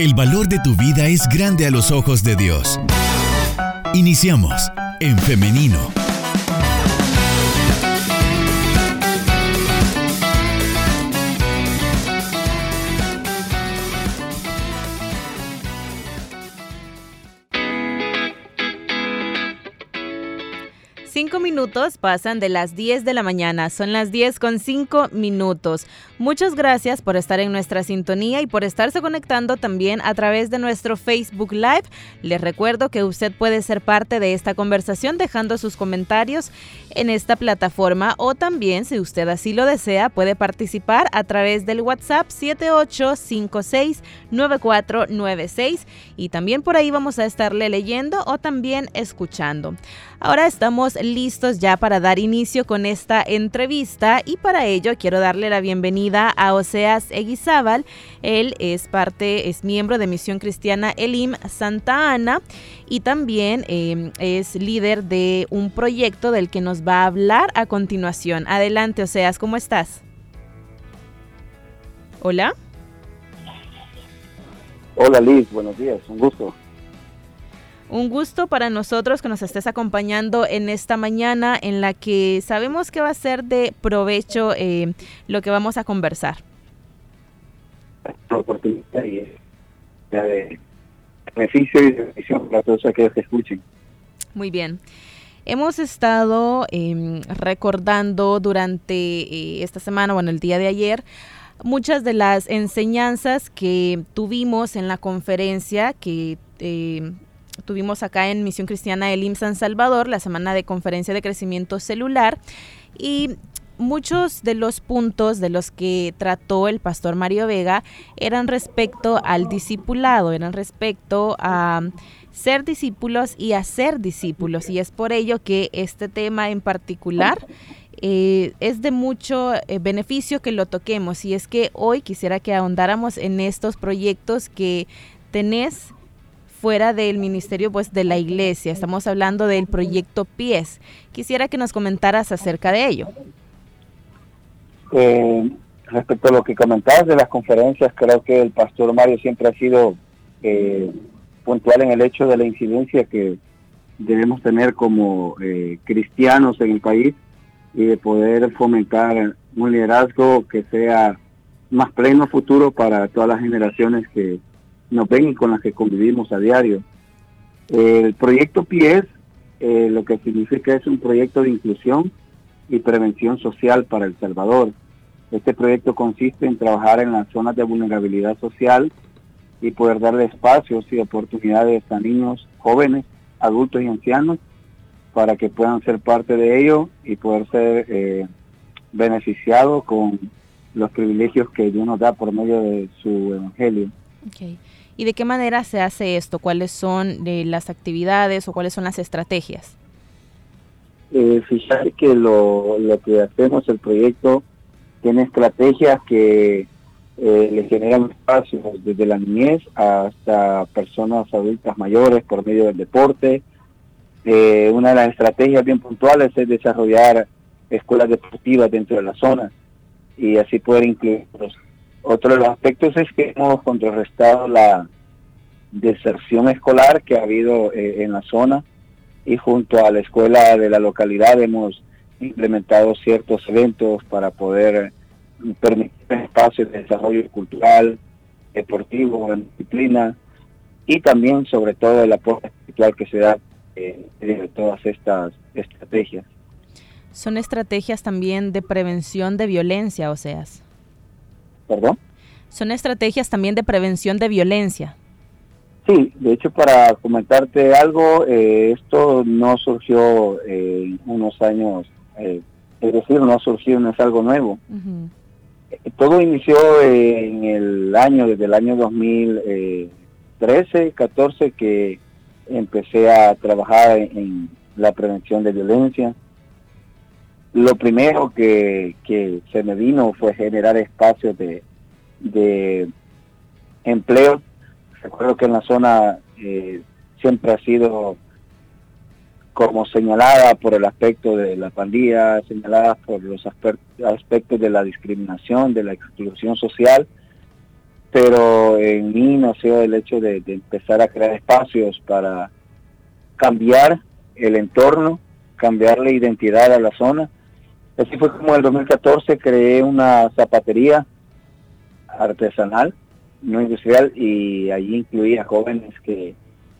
El valor de tu vida es grande a los ojos de Dios. Iniciamos en femenino. Minutos pasan de las 10 de la mañana. Son las 10 con cinco minutos. Muchas gracias por estar en nuestra sintonía y por estarse conectando también a través de nuestro Facebook Live. Les recuerdo que usted puede ser parte de esta conversación dejando sus comentarios en esta plataforma o también, si usted así lo desea, puede participar a través del WhatsApp 78569496 y también por ahí vamos a estarle leyendo o también escuchando. Ahora estamos listos ya para dar inicio con esta entrevista y para ello quiero darle la bienvenida a Oseas Eguizábal. Él es parte, es miembro de Misión Cristiana Elim Santa Ana y también em, es líder de un proyecto del que nos va a hablar a continuación. Adelante, Oseas, ¿cómo estás? Hola. Hola Liz, buenos días, un gusto. Un gusto para nosotros que nos estés acompañando en esta mañana en la que sabemos que va a ser de provecho eh, lo que vamos a conversar. oportunidad y de beneficio y bendición para todos aquellos que escuchen. Muy bien. Hemos estado em, recordando durante eh, esta semana, bueno, el día de ayer, muchas de las enseñanzas que tuvimos en la conferencia que eh, tuvimos acá en Misión Cristiana Elim San Salvador, la semana de conferencia de crecimiento celular. Y muchos de los puntos de los que trató el pastor Mario Vega eran respecto al discipulado, eran respecto a ser discípulos y hacer discípulos. Y es por ello que este tema en particular eh, es de mucho eh, beneficio que lo toquemos. Y es que hoy quisiera que ahondáramos en estos proyectos que tenés fuera del ministerio pues de la iglesia. Estamos hablando del proyecto PIES. Quisiera que nos comentaras acerca de ello. Eh, respecto a lo que comentabas de las conferencias, creo que el pastor Mario siempre ha sido eh, puntual en el hecho de la incidencia que debemos tener como eh, cristianos en el país y de poder fomentar un liderazgo que sea más pleno futuro para todas las generaciones que, nos ven y con las que convivimos a diario. El proyecto PIES eh, lo que significa es un proyecto de inclusión y prevención social para El Salvador. Este proyecto consiste en trabajar en las zonas de vulnerabilidad social y poder darle espacios y oportunidades a niños, jóvenes, adultos y ancianos para que puedan ser parte de ello y poder ser eh, beneficiados con los privilegios que Dios nos da por medio de su evangelio. ¿Y de qué manera se hace esto? ¿Cuáles son eh, las actividades o cuáles son las estrategias? Eh, fíjate que lo, que hacemos, el proyecto, tiene estrategias que eh, le generan espacios desde la niñez hasta personas adultas mayores por medio del deporte. Eh, una de las estrategias bien puntuales es desarrollar escuelas deportivas dentro de la zona y así poder incluirlos otro de los aspectos es que hemos contrarrestado la deserción escolar que ha habido eh, en la zona y junto a la escuela de la localidad hemos implementado ciertos eventos para poder permitir espacios de desarrollo cultural, deportivo, en disciplina y también sobre todo el apoyo espiritual que se da eh, de todas estas estrategias. Son estrategias también de prevención de violencia, o sea. ¿Perdón? Son estrategias también de prevención de violencia. Sí, de hecho para comentarte algo, eh, esto no surgió en unos años, eh, es decir, no surgió, no es algo nuevo. Eh, todo inició en el año, desde el año 2013, 14, que empecé a trabajar en, la prevención de violencia. Lo primero que, que se me vino fue generar espacios de, de empleo. Recuerdo que en la zona eh, siempre ha sido como señalada por el aspecto de la pandilla, señalada por los aspectos de la discriminación, de la exclusión social, pero en mí nació el hecho de, empezar a crear espacios para cambiar el entorno, cambiar la identidad a la zona. Así fue como en el 2014 creé una zapatería artesanal, no industrial, y allí incluía jóvenes que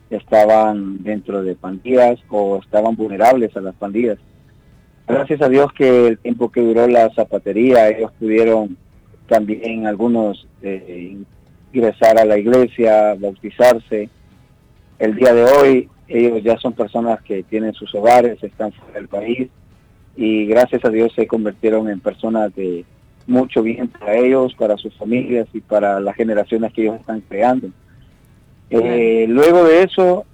estaban dentro de pandillas o estaban vulnerables a las pandillas. Gracias a Dios que el tiempo que duró la zapatería, ellos pudieron también algunos eh, ingresar a la iglesia, bautizarse. El día de hoy ellos ya son personas que tienen sus hogares, están fuera del país y gracias a Dios se convirtieron en personas de mucho bien para ellos, para sus familias y para las generaciones que ellos están creando. Eh, luego de eso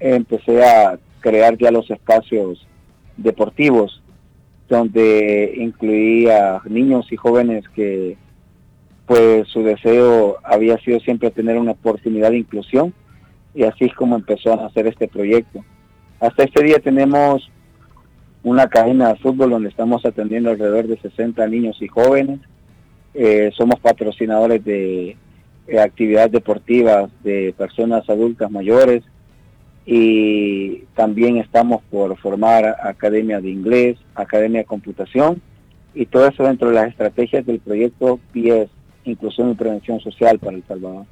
empecé a crear ya los espacios deportivos donde incluía niños y jóvenes que pues su deseo había sido siempre tener una oportunidad de inclusión y así es como empezó a nacer este proyecto. Hasta este día tenemos una cadena de fútbol donde estamos atendiendo alrededor de 60 niños y jóvenes. Eh, somos patrocinadores de, de actividades deportivas de personas adultas mayores y también estamos por formar academia de inglés, academia de computación y todo eso dentro de las estrategias del proyecto PIES, Inclusión y Prevención Social para El Salvador.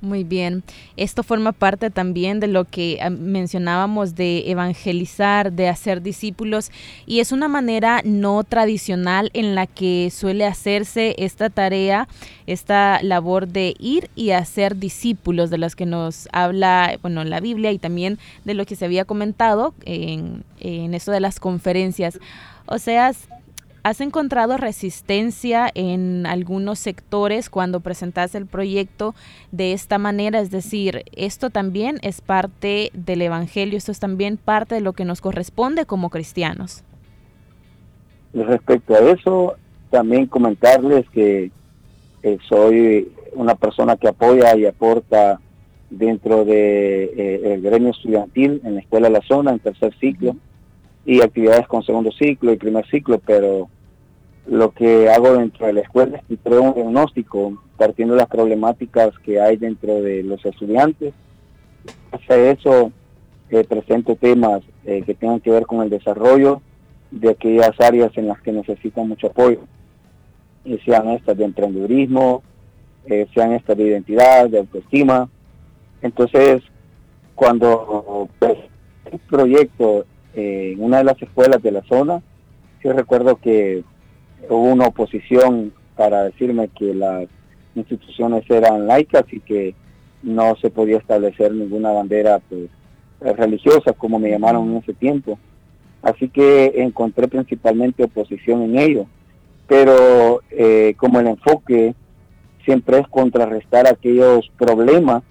Muy bien. Esto forma parte también de lo que ah, mencionábamos de evangelizar, de hacer discípulos, y es una manera no tradicional en la que suele hacerse esta tarea, esta labor de ir y hacer discípulos, de las que nos habla, bueno, la Biblia y también de lo que se había comentado en, en eso de las conferencias. O sea, ¿Has encontrado resistencia en algunos sectores cuando presentas el proyecto de esta manera? Es decir, esto también es parte del Evangelio, esto es también parte de lo que nos corresponde como cristianos. Respecto a eso, también comentarles que eh, soy una persona que apoya y aporta dentro del de, eh, gremio estudiantil en la Escuela de la Zona, en tercer ciclo, y actividades con segundo ciclo y primer ciclo, pero lo que hago dentro de la escuela es creo un diagnóstico partiendo de las problemáticas que hay dentro de los estudiantes. Hacia eso eh, presento temas eh, que tengan que ver con el desarrollo de aquellas áreas en las que necesitan mucho apoyo, y sean estas de emprendedurismo, eh, sean estas de identidad, de autoestima. Entonces, cuando pues, un proyecto en una de las escuelas de la zona, yo recuerdo que hubo una oposición para decirme que las instituciones eran laicas y que no se podía establecer ninguna bandera pues, religiosa, como me llamaron en ese tiempo. Así que encontré principalmente oposición en ello. Pero eh, como el enfoque siempre es contrarrestar aquellos problemas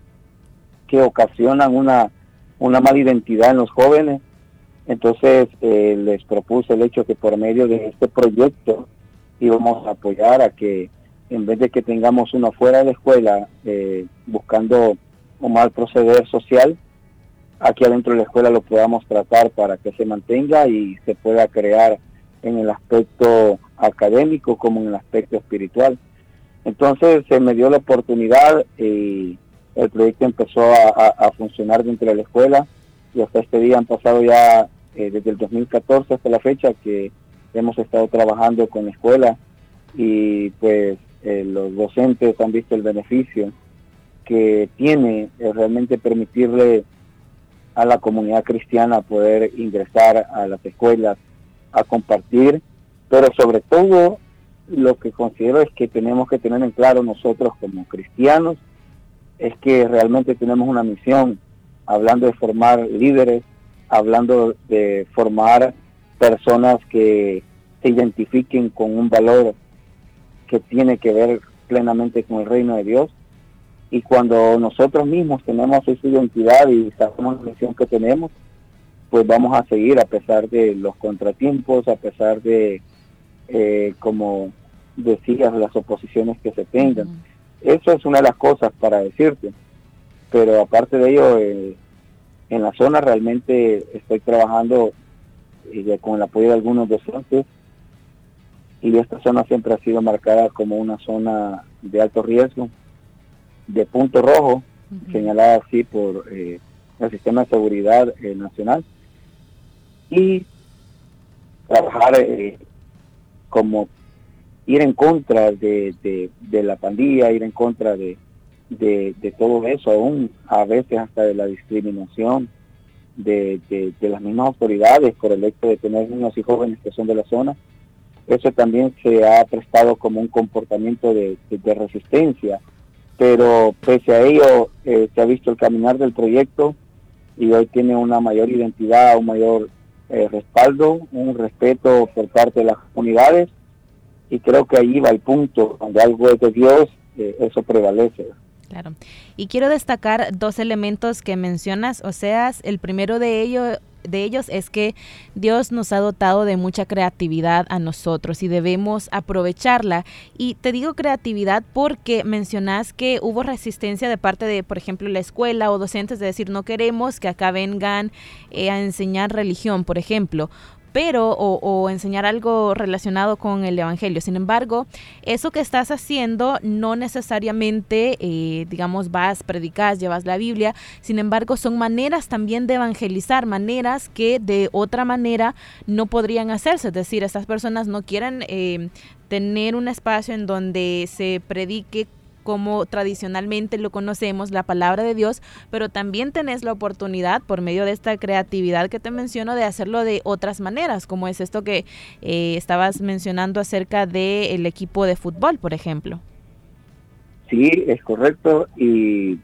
que ocasionan una, una mala identidad en los jóvenes, entonces eh, les propuse el hecho que por medio de este proyecto y vamos a apoyar a que en vez de que tengamos uno fuera de la escuela eh, buscando un mal proceder social, aquí adentro de la escuela lo podamos tratar para que se mantenga y se pueda crear en el aspecto académico como en el aspecto espiritual. Entonces se me dio la oportunidad y el proyecto empezó a, funcionar dentro de la escuela y hasta este día han pasado ya eh, desde el 2014 hasta la fecha que hemos estado trabajando con la escuela y pues eh, los docentes han visto el beneficio que tiene eh, realmente permitirle a la comunidad cristiana poder ingresar a las escuelas, a compartir, pero sobre todo lo que considero es que tenemos que tener en claro nosotros como cristianos, es que realmente tenemos una misión, hablando de formar líderes, hablando de formar personas que se identifiquen con un valor que tiene que ver plenamente con el reino de Dios. Y cuando nosotros mismos tenemos esa identidad y sabemos la misión que tenemos, pues vamos a seguir a pesar de los contratiempos, a pesar de, eh, como decías, las oposiciones que se tengan. Eso es una de las cosas para decirte. Pero aparte de ello, eh, en la zona realmente estoy trabajando y con el apoyo de algunos docentes y esta zona siempre ha sido marcada como una zona de alto riesgo de punto rojo, señalada así por eh, el Sistema de Seguridad eh, Nacional, y trabajar eh, como ir en contra de, de, la pandilla, ir en contra de, de, todo eso, aún a veces hasta de la discriminación de, de, las mismas autoridades por el hecho de tener niños y jóvenes que son de la zona. Eso también se ha prestado como un comportamiento de, resistencia, pero pese a ello eh, se ha visto el caminar del proyecto y hoy tiene una mayor identidad, un mayor eh, respaldo, un respeto por parte de las comunidades y creo que ahí va el punto, cuando algo es de Dios, eh, eso prevalece. Claro. Y quiero destacar dos elementos que mencionas, o sea, el primero de ellos de ellos es que Dios nos ha dotado de mucha creatividad a nosotros y debemos aprovecharla. Y te digo creatividad porque mencionas que hubo resistencia de parte de, por ejemplo, la escuela o docentes de decir no queremos que acá vengan eh, a enseñar religión, por ejemplo pero o, enseñar algo relacionado con el Evangelio. Sin embargo, eso que estás haciendo no necesariamente, eh, digamos, vas, predicas, llevas la Biblia, sin embargo, son maneras también de evangelizar, maneras que de otra manera no podrían hacerse. Es decir, estas personas no quieren eh, tener un espacio en donde se predique como tradicionalmente lo conocemos, la palabra de Dios, pero también tenés la oportunidad por medio de esta creatividad que te menciono de hacerlo de otras maneras, como es esto que eh, estabas mencionando acerca del equipo de fútbol, por ejemplo. Sí, es correcto y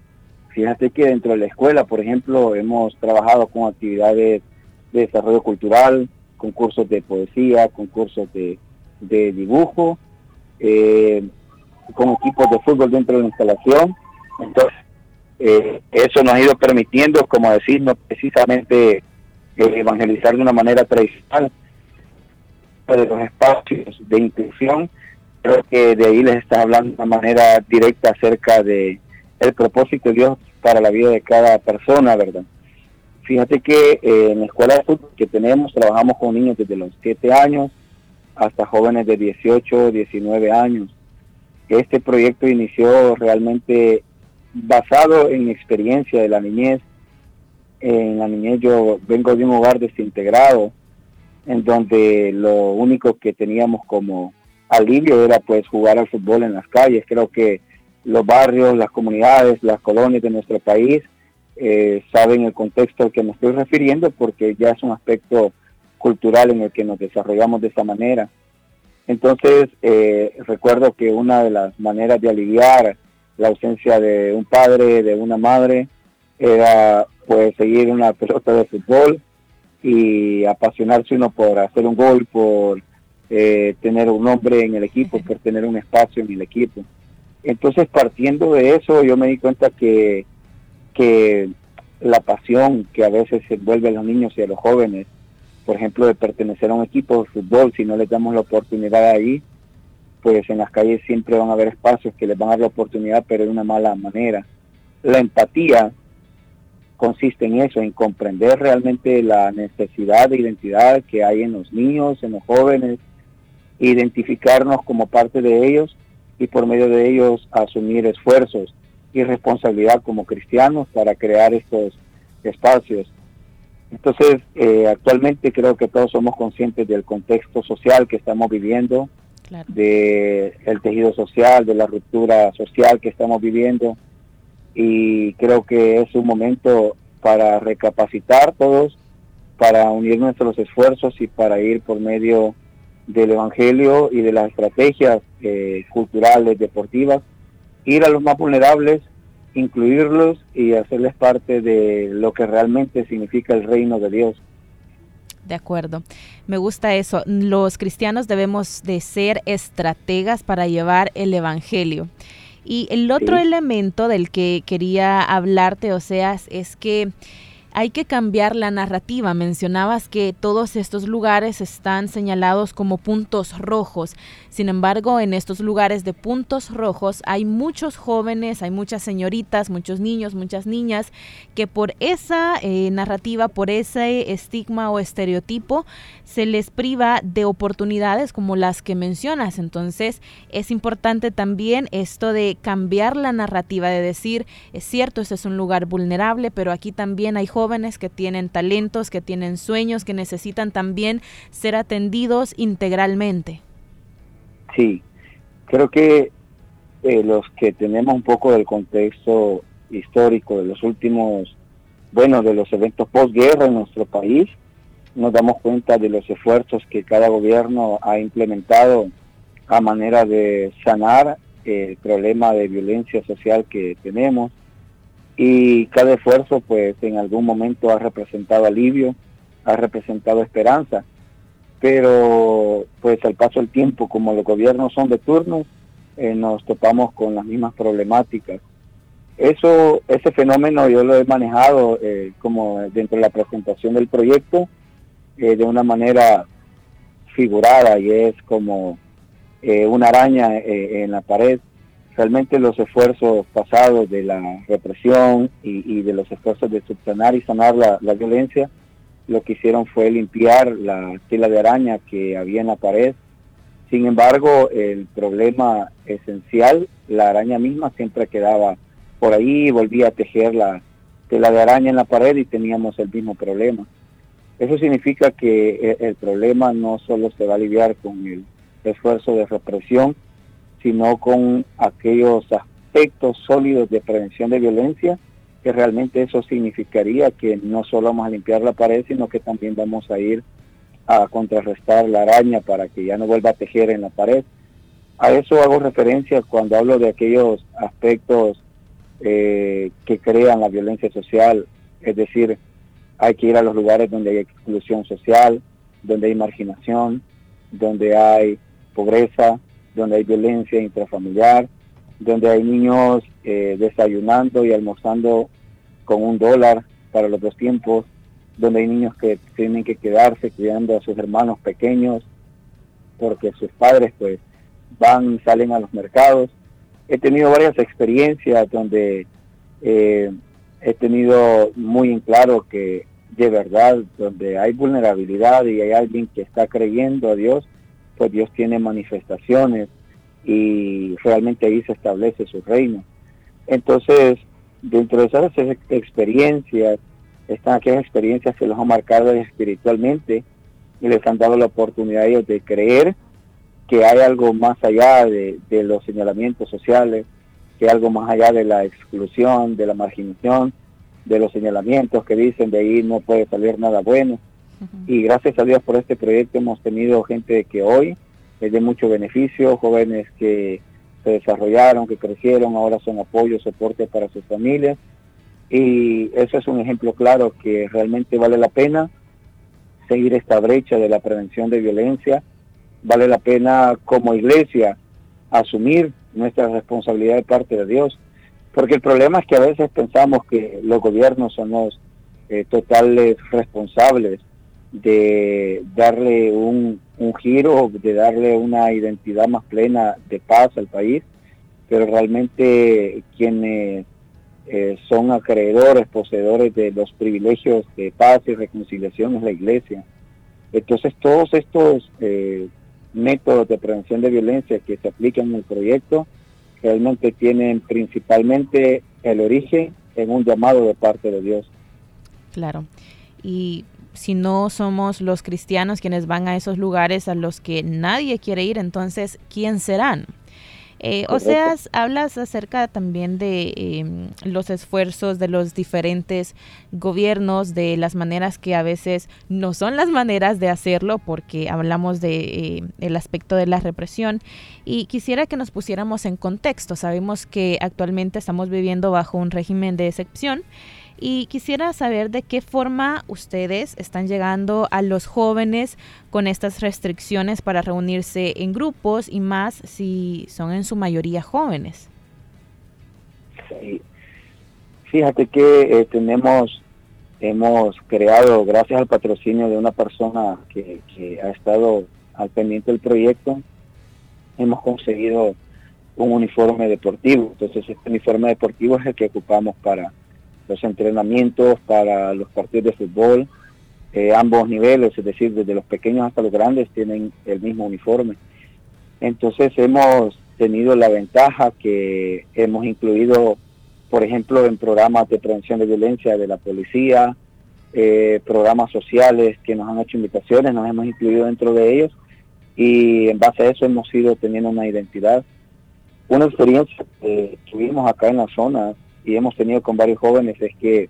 fíjate que dentro de la escuela, por ejemplo, hemos trabajado con actividades de desarrollo cultural, concursos de poesía, concursos de, de dibujo. Eh, con equipos de fútbol dentro de la instalación. Entonces, eh, eso nos ha ido permitiendo, como decir, no precisamente eh, evangelizar de una manera tradicional, de los espacios de inclusión. Creo que de ahí les está hablando de una manera directa acerca de el propósito de Dios para la vida de cada persona, ¿verdad? Fíjate que eh, en la escuela de fútbol que tenemos, trabajamos con niños desde los 7 años hasta jóvenes de 18, 19 años este proyecto inició realmente basado en experiencia de la niñez. En la niñez yo vengo de un hogar desintegrado, en donde lo único que teníamos como alivio era pues jugar al fútbol en las calles. Creo que los barrios, las comunidades, las colonias de nuestro país eh, saben el contexto al que me estoy refiriendo porque ya es un aspecto cultural en el que nos desarrollamos de esa manera. Entonces, eh, recuerdo que una de las maneras de aliviar la ausencia de un padre, de una madre, era pues seguir una pelota de fútbol y apasionarse uno por hacer un gol, por eh, tener un nombre en el equipo, por tener un espacio en el equipo. Entonces, partiendo de eso, yo me di cuenta que, que la pasión que a veces se envuelve a los niños y a los jóvenes por ejemplo, de pertenecer a un equipo de fútbol, si no les damos la oportunidad ahí, pues en las calles siempre van a haber espacios que les van a dar la oportunidad, pero de una mala manera. La empatía consiste en eso, en comprender realmente la necesidad de identidad que hay en los niños, en los jóvenes, identificarnos como parte de ellos y por medio de ellos asumir esfuerzos y responsabilidad como cristianos para crear estos espacios. Entonces, eh, actualmente creo que todos somos conscientes del contexto social que estamos viviendo, del el tejido social, de la ruptura social que estamos viviendo y creo que es un momento para recapacitar todos, para unir nuestros esfuerzos y para ir por medio del Evangelio y de las estrategias eh, culturales, deportivas, ir a los más vulnerables incluirlos y hacerles parte de lo que realmente significa el reino de Dios. De acuerdo. Me gusta eso. Los cristianos debemos de ser estrategas para llevar el Evangelio. Y el otro elemento del que quería hablarte, o sea, es que hay que cambiar la narrativa. Mencionabas que todos estos lugares están señalados como puntos rojos. Sin embargo, en estos lugares de puntos rojos hay muchos jóvenes, hay muchas señoritas, muchos niños, muchas niñas que por esa eh, narrativa, por ese estigma o estereotipo, se les priva de oportunidades como las que mencionas. Entonces, es importante también esto de cambiar la narrativa, de decir, es cierto, este es un lugar vulnerable, pero aquí también hay jóvenes que tienen talentos, que tienen sueños, que necesitan también ser atendidos integralmente. Sí, creo que eh, los que tenemos un poco del contexto histórico de los últimos, bueno, de los eventos posguerra en nuestro país, nos damos cuenta de los esfuerzos que cada gobierno ha implementado a manera de sanar el problema de violencia social que tenemos y cada esfuerzo pues en algún momento ha representado alivio, ha representado esperanza pero pues al paso del tiempo, como los gobiernos son de turno, eh, nos topamos con las mismas problemáticas. Eso, ese fenómeno yo lo he manejado eh, como dentro de la presentación del proyecto eh, de una manera figurada y es como una araña en la pared. Realmente los esfuerzos pasados de la represión y, de los esfuerzos de subsanar y sanar la violencia lo que hicieron fue limpiar la tela de araña que había en la pared. Sin embargo, el problema esencial, la araña misma siempre quedaba por ahí, volvía a tejer la tela de araña en la pared y teníamos el mismo problema. Eso significa que el problema no solo se va a aliviar con el esfuerzo de represión, sino con aquellos aspectos sólidos de prevención de violencia que realmente eso significaría que no solo vamos a limpiar la pared, sino que también vamos a ir a contrarrestar la araña para que ya no vuelva a tejer en la pared. A eso hago referencia cuando hablo de aquellos aspectos eh, que crean la violencia social, es decir, hay que ir a los lugares donde hay exclusión social, donde hay marginación, donde hay pobreza, donde hay violencia intrafamiliar, donde hay niños eh, desayunando y almorzando con un dólar para los dos tiempos, donde hay niños que tienen que quedarse cuidando a sus hermanos pequeños porque sus padres pues van y salen a los mercados. He tenido varias experiencias donde eh, he tenido muy en claro que de verdad, donde hay vulnerabilidad y hay alguien que está creyendo a Dios, pues Dios tiene manifestaciones y realmente ahí se establece su reino. Entonces, dentro de esas experiencias, están aquellas experiencias que los han marcado espiritualmente y les han dado la oportunidad ellos de creer que hay algo más allá de, los señalamientos sociales, que hay algo más allá de la exclusión, de la marginación, de los señalamientos que dicen de ahí no puede salir nada bueno. Y gracias a Dios por este proyecto hemos tenido gente que hoy es de mucho beneficio, jóvenes que se desarrollaron, que crecieron, ahora son apoyo, soporte para sus familias. Y eso es un ejemplo claro que realmente vale la pena seguir esta brecha de la prevención de violencia. Vale la pena como iglesia asumir nuestra responsabilidad de parte de Dios. Porque el problema es que a veces pensamos que los gobiernos son los eh, totales responsables de darle un, un giro, de darle una identidad más plena de paz al país, pero realmente quienes eh, son acreedores, poseedores de los privilegios de paz y reconciliación es la iglesia. Entonces todos estos eh, métodos de prevención de violencia que se aplican en el proyecto realmente tienen principalmente el origen en un llamado de parte de Dios. Claro. Y si no somos los cristianos quienes van a esos lugares a los que nadie quiere ir, entonces, ¿quién serán? Eh, o sea, hablas acerca también de em, los esfuerzos de los diferentes gobiernos, de las maneras que a veces no son las maneras de hacerlo, porque hablamos de eh, el aspecto de la represión. Y quisiera que nos pusiéramos en contexto. Sabemos que actualmente estamos viviendo bajo un régimen de excepción y quisiera saber de qué forma ustedes están llegando a los jóvenes con estas restricciones para reunirse en grupos y más si son en su mayoría jóvenes. Sí. Fíjate que eh, tenemos hemos creado, gracias al patrocinio de una persona que, ha estado al pendiente del proyecto, hemos conseguido un uniforme deportivo. Entonces este uniforme deportivo es el que ocupamos para los entrenamientos, para los partidos de fútbol, eh, ambos niveles, es decir, desde los pequeños hasta los grandes tienen el mismo uniforme. Entonces hemos tenido la ventaja que hemos incluido por ejemplo, en programas de prevención de violencia de la policía, eh, programas sociales que nos han hecho invitaciones, nos hemos incluido dentro de ellos y en base a eso hemos ido teniendo una identidad. Una experiencia que tuvimos acá en la zona y hemos tenido con varios jóvenes es que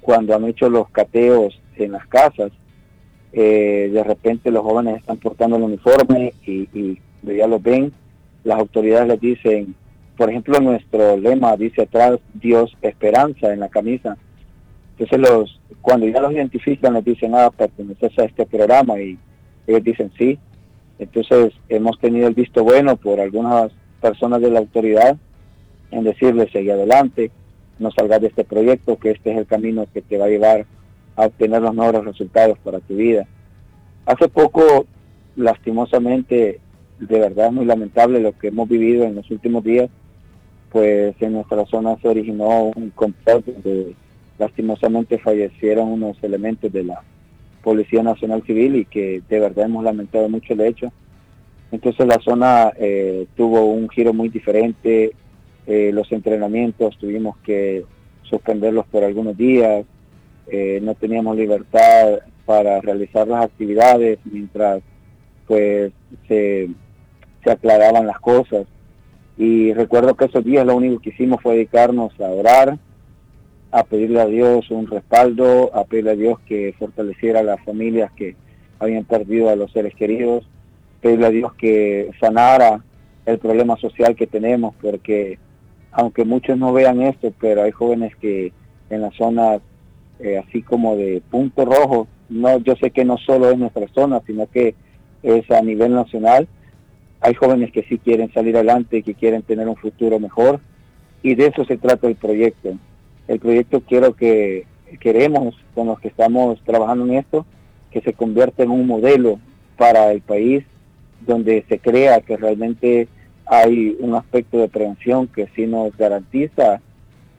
cuando han hecho los cateos en las casas, eh, de repente los jóvenes están portando el uniforme y, y ya lo ven, las autoridades les dicen, por ejemplo, nuestro lema dice atrás Dios esperanza en la camisa. Entonces, los, cuando ya los identifican, les dicen, ah, perteneces a este programa y ellos dicen sí. Entonces, hemos tenido el visto bueno por algunas personas de la autoridad en decirles, sigue adelante, no salgas de este proyecto, que este es el camino que te va a llevar a obtener los mejores resultados para tu vida. Hace poco, lastimosamente, de verdad es muy lamentable lo que hemos vivido en los últimos días pues en nuestra zona se originó un complot donde lastimosamente fallecieron unos elementos de la Policía Nacional Civil y que de verdad hemos lamentado mucho el hecho. Entonces la zona eh, tuvo un giro muy diferente, eh, los entrenamientos tuvimos que suspenderlos por algunos días, eh, no teníamos libertad para realizar las actividades mientras pues se, se aclaraban las cosas. Y recuerdo que esos días lo único que hicimos fue dedicarnos a orar, a pedirle a Dios un respaldo, a pedirle a Dios que fortaleciera a las familias que habían perdido a los seres queridos, pedirle a Dios que sanara el problema social que tenemos, porque aunque muchos no vean esto, pero hay jóvenes que en las zonas eh, así como de punto rojo, no, yo sé que no solo es nuestra zona, sino que es a nivel nacional, hay jóvenes que sí quieren salir adelante, que quieren tener un futuro mejor y de eso se trata el proyecto. El proyecto quiero que queremos con los que estamos trabajando en esto que se convierta en un modelo para el país donde se crea que realmente hay un aspecto de prevención que sí nos garantiza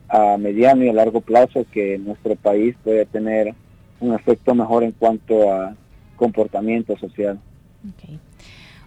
a mediano y a largo plazo que nuestro país puede tener un efecto mejor en cuanto a comportamiento social.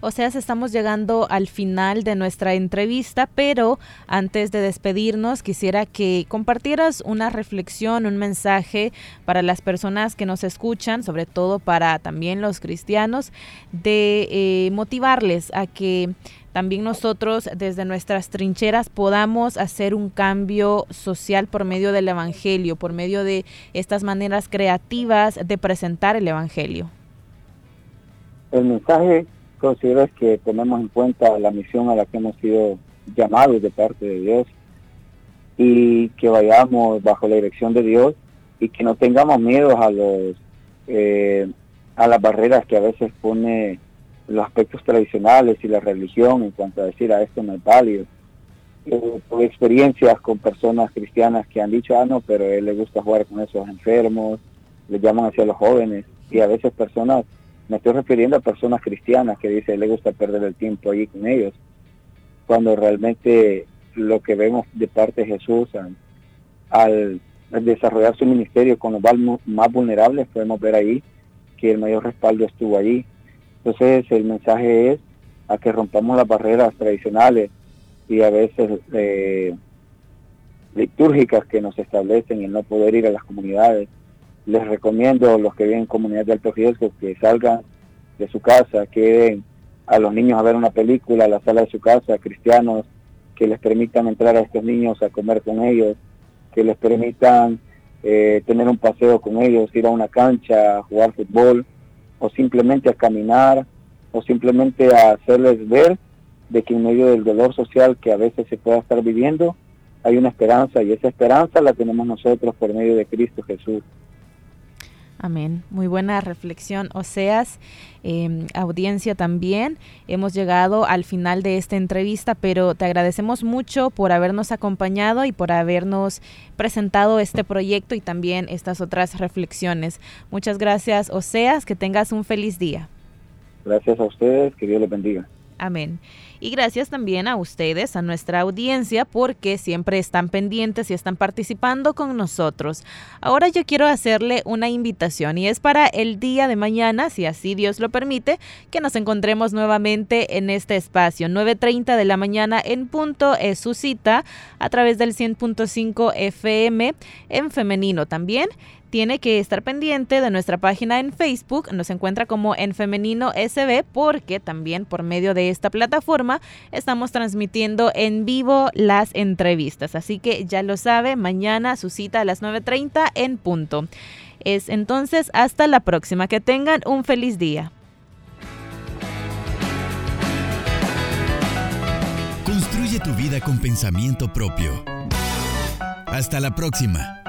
O sea, estamos llegando al final de nuestra entrevista, pero antes de despedirnos quisiera que compartieras una reflexión, un mensaje para las personas que nos escuchan, sobre todo para también los cristianos, de eh, motivarles a que también nosotros desde nuestras trincheras podamos hacer un cambio social por medio del Evangelio, por medio de estas maneras creativas de presentar el Evangelio. El mensaje considero que tomemos en cuenta la misión a la que hemos sido llamados de parte de Dios y que vayamos bajo la dirección de Dios y que no tengamos miedo a los eh, a las barreras que a veces pone los aspectos tradicionales y la religión en cuanto a decir a ah, esto no es válido. Eh, experiencias con personas cristianas que han dicho, ah, no, pero él le gusta jugar con esos enfermos, le llaman hacia los jóvenes y a veces personas me estoy refiriendo a personas cristianas que dicen le gusta perder el tiempo allí con ellos, cuando realmente lo que vemos de parte de Jesús al, desarrollar su ministerio con los más vulnerables, podemos ver ahí que el mayor respaldo estuvo allí. Entonces el mensaje es a que rompamos las barreras tradicionales y a veces eh, litúrgicas que nos establecen el no poder ir a las comunidades. Les recomiendo a los que viven en comunidades de alto riesgo que salgan de su casa, que a los niños a ver una película a la sala de su casa, cristianos, que les permitan entrar a estos niños a comer con ellos, que les permitan eh, tener un paseo con ellos, ir a una cancha, a jugar fútbol, o simplemente a caminar, o simplemente a hacerles ver de que en medio del dolor social que a veces se pueda estar viviendo, hay una esperanza y esa esperanza la tenemos nosotros por medio de Cristo Jesús. Amén. Muy buena reflexión, Oseas, eh, audiencia también. Hemos llegado al final de esta entrevista, pero te agradecemos mucho por habernos acompañado y por habernos presentado este proyecto y también estas otras reflexiones. Muchas gracias, Oseas. Que tengas un feliz día. Gracias a ustedes. Que Dios les bendiga. Amén. Y gracias también a ustedes, a nuestra audiencia, porque siempre están pendientes y están participando con nosotros. Ahora yo quiero hacerle una invitación y es para el día de mañana, si así Dios lo permite, que nos encontremos nuevamente en este espacio. 9.30 de la mañana en punto es su cita a través del 100.5 FM en femenino también tiene que estar pendiente de nuestra página en Facebook, nos encuentra como en femenino SB porque también por medio de esta estamos transmitiendo en vivo las entrevistas. Así que ya lo sabe, mañana su cita a las 9.30 en punto. Es entonces hasta la próxima, que tengan un feliz día. Construye tu vida con pensamiento propio. Hasta la próxima.